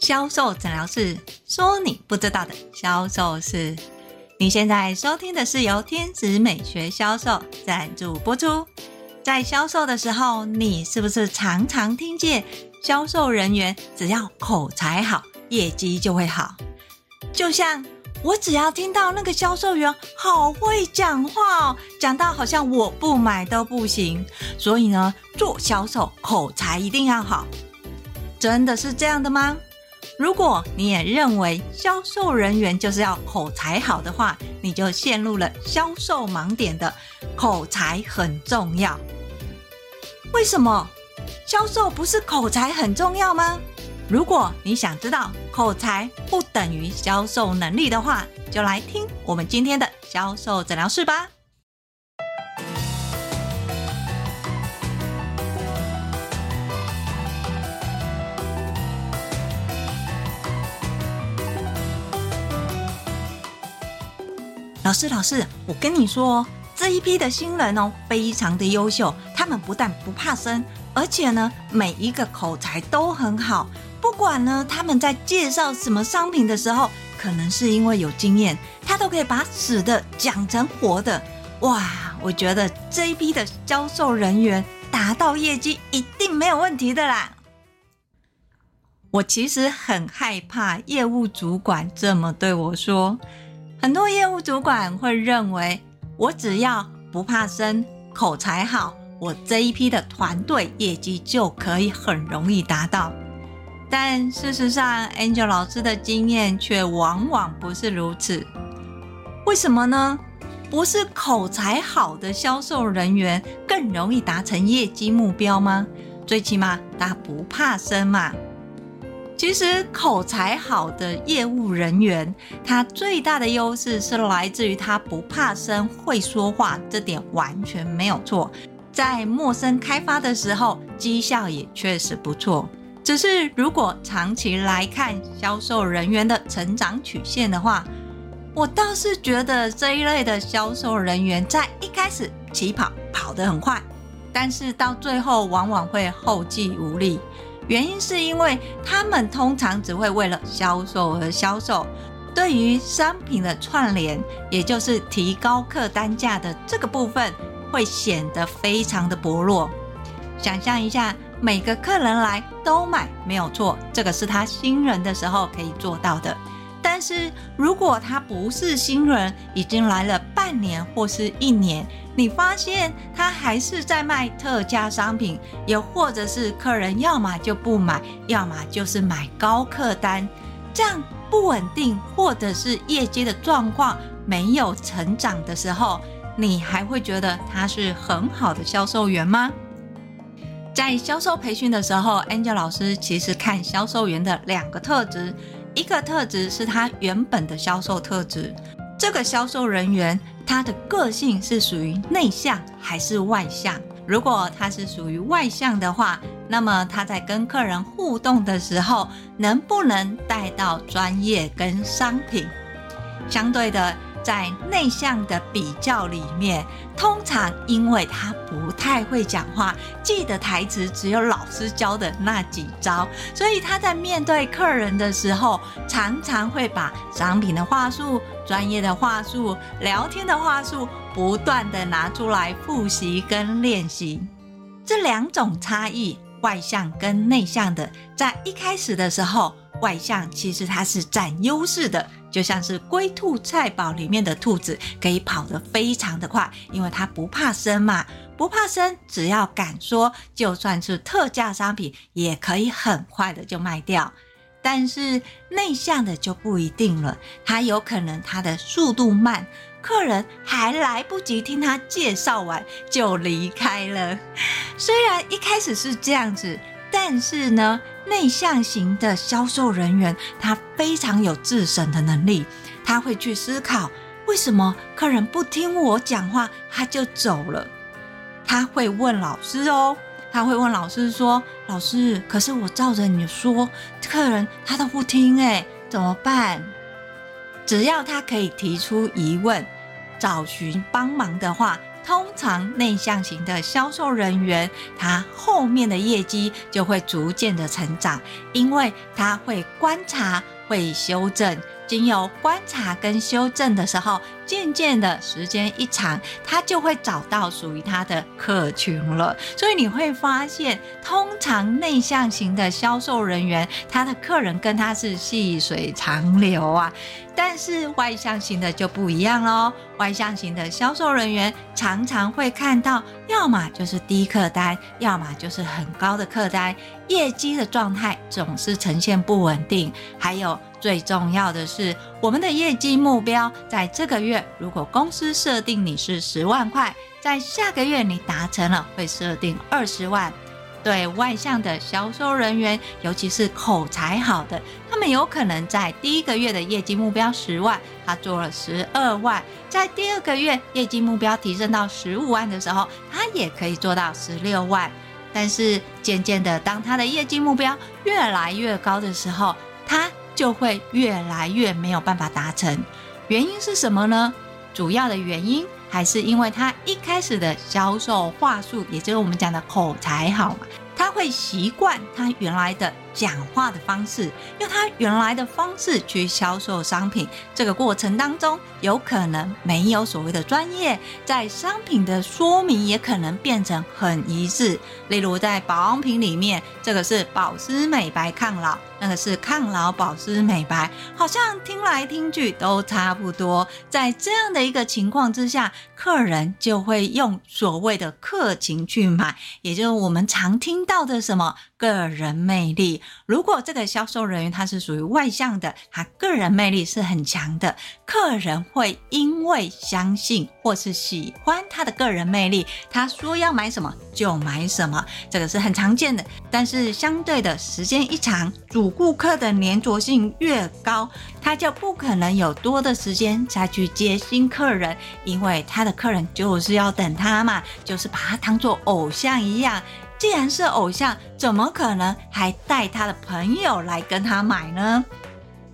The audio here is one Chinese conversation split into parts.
销售诊疗室说：“你不知道的销售事。”你现在收听的是由天使美学销售赞助播出。在销售的时候，你是不是常常听见销售人员只要口才好，业绩就会好？就像我只要听到那个销售员好会讲话哦，讲到好像我不买都不行。所以呢，做销售口才一定要好。真的是这样的吗？如果你也认为销售人员就是要口才好的话，你就陷入了销售盲点的口才很重要。为什么销售不是口才很重要吗？如果你想知道口才不等于销售能力的话，就来听我们今天的销售诊疗室吧。老师，老师，我跟你说，这一批的新人哦，非常的优秀。他们不但不怕生，而且呢，每一个口才都很好。不管呢，他们在介绍什么商品的时候，可能是因为有经验，他都可以把死的讲成活的。哇，我觉得这一批的销售人员达到业绩一定没有问题的啦。我其实很害怕业务主管这么对我说。很多业务主管会认为，我只要不怕生，口才好，我这一批的团队业绩就可以很容易达到。但事实上，Angel 老师的经验却往往不是如此。为什么呢？不是口才好的销售人员更容易达成业绩目标吗？最起码他不怕生嘛。其实口才好的业务人员，他最大的优势是来自于他不怕生、会说话，这点完全没有错。在陌生开发的时候，绩效也确实不错。只是如果长期来看销售人员的成长曲线的话，我倒是觉得这一类的销售人员在一开始起跑跑得很快，但是到最后往往会后继无力。原因是因为他们通常只会为了销售而销售，对于商品的串联，也就是提高客单价的这个部分，会显得非常的薄弱。想象一下，每个客人来都买没有错，这个是他新人的时候可以做到的。但是如果他不是新人，已经来了半年或是一年，你发现他还是在卖特价商品，也或者是客人要么就不买，要么就是买高客单，这样不稳定，或者是业绩的状况没有成长的时候，你还会觉得他是很好的销售员吗？在销售培训的时候，Angel 老师其实看销售员的两个特质。一个特质是他原本的销售特质，这个销售人员他的个性是属于内向还是外向？如果他是属于外向的话，那么他在跟客人互动的时候，能不能带到专业跟商品？相对的。在内向的比较里面，通常因为他不太会讲话，记得台词只有老师教的那几招，所以他在面对客人的时候，常常会把商品的话术、专业的话术、聊天的话术，不断的拿出来复习跟练习。这两种差异，外向跟内向的，在一开始的时候，外向其实它是占优势的。就像是龟兔赛跑里面的兔子，可以跑得非常的快，因为它不怕生嘛，不怕生，只要敢说，就算是特价商品，也可以很快的就卖掉。但是内向的就不一定了，他有可能他的速度慢，客人还来不及听他介绍完就离开了。虽然一开始是这样子。但是呢，内向型的销售人员，他非常有自省的能力，他会去思考为什么客人不听我讲话，他就走了。他会问老师哦，他会问老师说：“老师，可是我照着你说，客人他都不听，诶，怎么办？”只要他可以提出疑问，找寻帮忙的话，通常内向型的销售人员，他后面的业绩就会逐渐的成长，因为他会观察，会修正。经由观察跟修正的时候，渐渐的时间一长，他就会找到属于他的客群了。所以你会发现，通常内向型的销售人员，他的客人跟他是细水长流啊。但是外向型的就不一样喽。外向型的销售人员常常会看到，要么就是低客单，要么就是很高的客单，业绩的状态总是呈现不稳定，还有。最重要的是，我们的业绩目标在这个月，如果公司设定你是十万块，在下个月你达成了，会设定二十万。对外向的销售人员，尤其是口才好的，他们有可能在第一个月的业绩目标十万，他做了十二万；在第二个月业绩目标提升到十五万的时候，他也可以做到十六万。但是渐渐的，当他的业绩目标越来越高的时候，他就会越来越没有办法达成，原因是什么呢？主要的原因还是因为他一开始的销售话术，也就是我们讲的口才好嘛，他会习惯他原来的。讲话的方式，用他原来的方式去销售商品，这个过程当中有可能没有所谓的专业，在商品的说明也可能变成很一致。例如在保养品里面，这个是保湿美白抗老，那个是抗老保湿美白，好像听来听去都差不多。在这样的一个情况之下，客人就会用所谓的客情去买，也就是我们常听到的什么个人魅力。如果这个销售人员他是属于外向的，他个人魅力是很强的，客人会因为相信或是喜欢他的个人魅力，他说要买什么就买什么，这个是很常见的。但是相对的时间一长，主顾客的粘着性越高，他就不可能有多的时间再去接新客人，因为他的客人就是要等他嘛，就是把他当做偶像一样。既然是偶像，怎么可能还带他的朋友来跟他买呢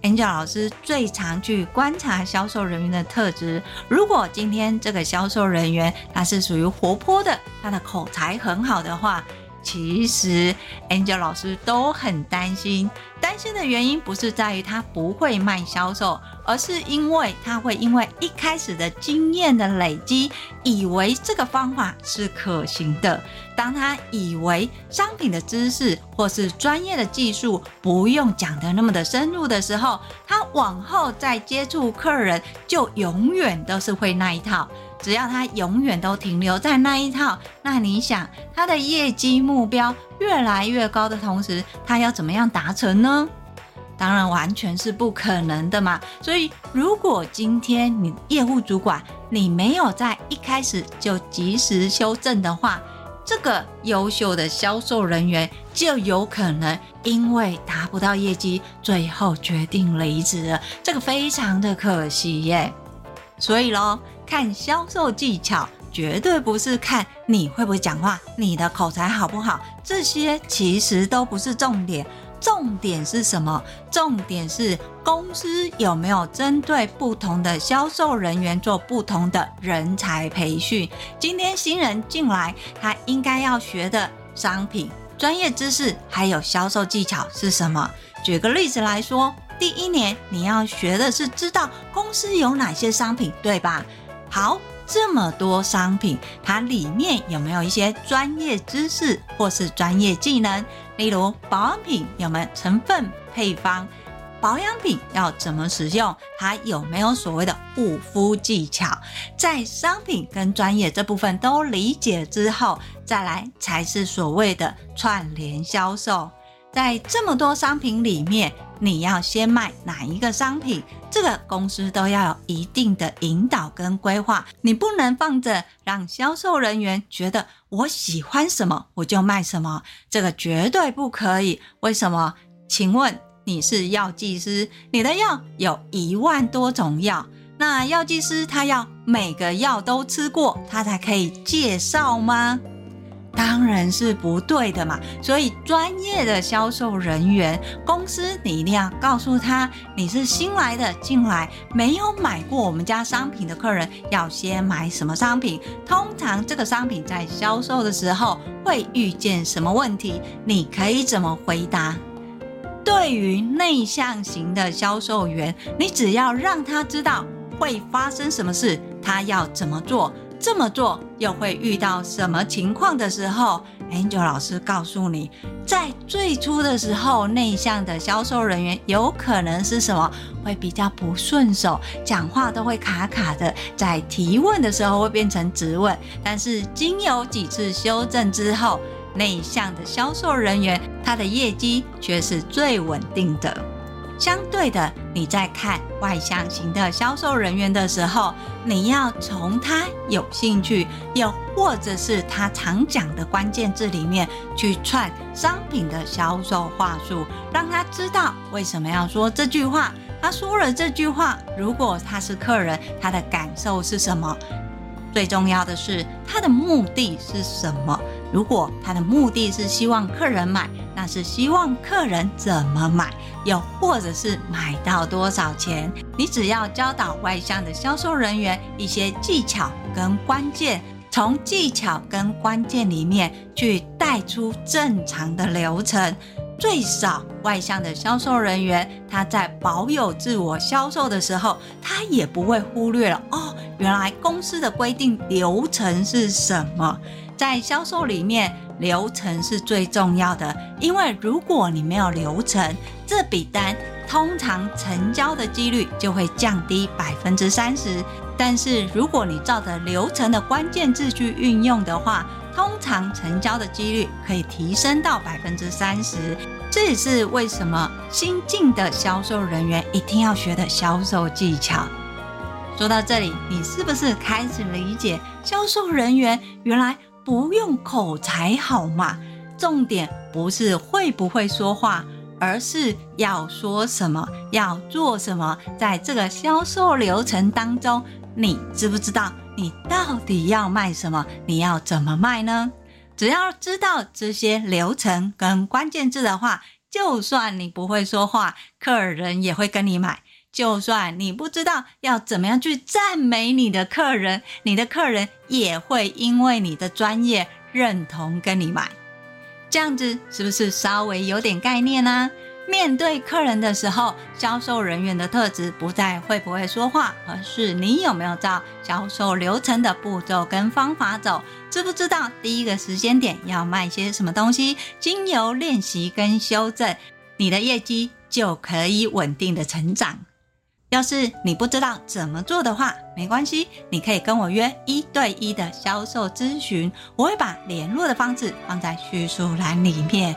？Angel 老师最常去观察销售人员的特质。如果今天这个销售人员他是属于活泼的，他的口才很好的话。其实，Angel 老师都很担心。担心的原因不是在于他不会卖销售，而是因为他会因为一开始的经验的累积，以为这个方法是可行的。当他以为商品的知识或是专业的技术不用讲得那么的深入的时候，他往后再接触客人，就永远都是会那一套。只要他永远都停留在那一套，那你想他的业绩目标越来越高的同时，他要怎么样达成呢？当然完全是不可能的嘛。所以，如果今天你业务主管你没有在一开始就及时修正的话，这个优秀的销售人员就有可能因为达不到业绩，最后决定离职了。这个非常的可惜耶。所以喽。看销售技巧，绝对不是看你会不会讲话，你的口才好不好，这些其实都不是重点。重点是什么？重点是公司有没有针对不同的销售人员做不同的人才培训。今天新人进来，他应该要学的商品、专业知识还有销售技巧是什么？举个例子来说，第一年你要学的是知道公司有哪些商品，对吧？好，这么多商品，它里面有没有一些专业知识或是专业技能？例如保养品有没有成分配方？保养品要怎么使用？它有没有所谓的护肤技巧？在商品跟专业这部分都理解之后，再来才是所谓的串联销售。在这么多商品里面，你要先卖哪一个商品？这个公司都要有一定的引导跟规划。你不能放着让销售人员觉得我喜欢什么我就卖什么，这个绝对不可以。为什么？请问你是药剂师，你的药有一万多种药，那药剂师他要每个药都吃过，他才可以介绍吗？当然是不对的嘛。所以专业的销售人员，公司你一定要告诉他，你是新来的，进来没有买过我们家商品的客人，要先买什么商品？通常这个商品在销售的时候会遇见什么问题？你可以怎么回答？对于内向型的销售员，你只要让他知道会发生什么事，他要怎么做，这么做又会遇到什么情况的时候，Angel 老师告诉你，在最初的时候，内向的销售人员有可能是什么？会比较不顺手，讲话都会卡卡的，在提问的时候会变成质问，但是经由几次修正之后。内向的销售人员，他的业绩却是最稳定的。相对的，你在看外向型的销售人员的时候，你要从他有兴趣，又或者是他常讲的关键字里面去串商品的销售话术，让他知道为什么要说这句话。他说了这句话，如果他是客人，他的感受是什么？最重要的是，他的目的是什么？如果他的目的是希望客人买，那是希望客人怎么买，又或者是买到多少钱？你只要教导外向的销售人员一些技巧跟关键，从技巧跟关键里面去带出正常的流程。最少外向的销售人员，他在保有自我销售的时候，他也不会忽略了哦，原来公司的规定流程是什么？在销售里面，流程是最重要的，因为如果你没有流程，这笔单通常成交的几率就会降低百分之三十。但是如果你照着流程的关键字去运用的话，通常成交的几率可以提升到百分之三十。这也是为什么新进的销售人员一定要学的销售技巧。说到这里，你是不是开始理解销售人员原来？不用口才好吗？重点不是会不会说话，而是要说什么，要做什么。在这个销售流程当中，你知不知道你到底要卖什么？你要怎么卖呢？只要知道这些流程跟关键字的话，就算你不会说话，客人也会跟你买。就算你不知道要怎么样去赞美你的客人，你的客人也会因为你的专业认同跟你买。这样子是不是稍微有点概念呢？面对客人的时候，销售人员的特质不在会不会说话，而是你有没有照销售流程的步骤跟方法走，知不知道第一个时间点要卖些什么东西？经由练习跟修正，你的业绩就可以稳定的成长。要是你不知道怎么做的话，没关系，你可以跟我约一对一的销售咨询，我会把联络的方式放在叙述栏里面。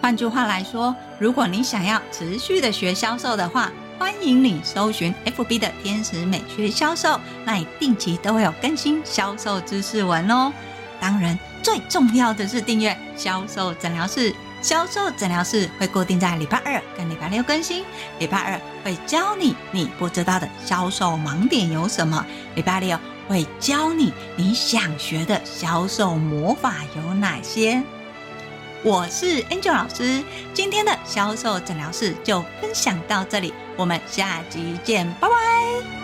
换句话来说，如果你想要持续的学销售的话，欢迎你搜寻 FB 的天使美学销售，那你定期都会有更新销售知识文哦。当然，最重要的是订阅销售诊疗室。销售诊疗室会固定在礼拜二跟礼拜六更新。礼拜二会教你你不知道的销售盲点有什么，礼拜六会教你你想学的销售魔法有哪些。我是 Angel 老师，今天的销售诊疗室就分享到这里，我们下集见，拜拜。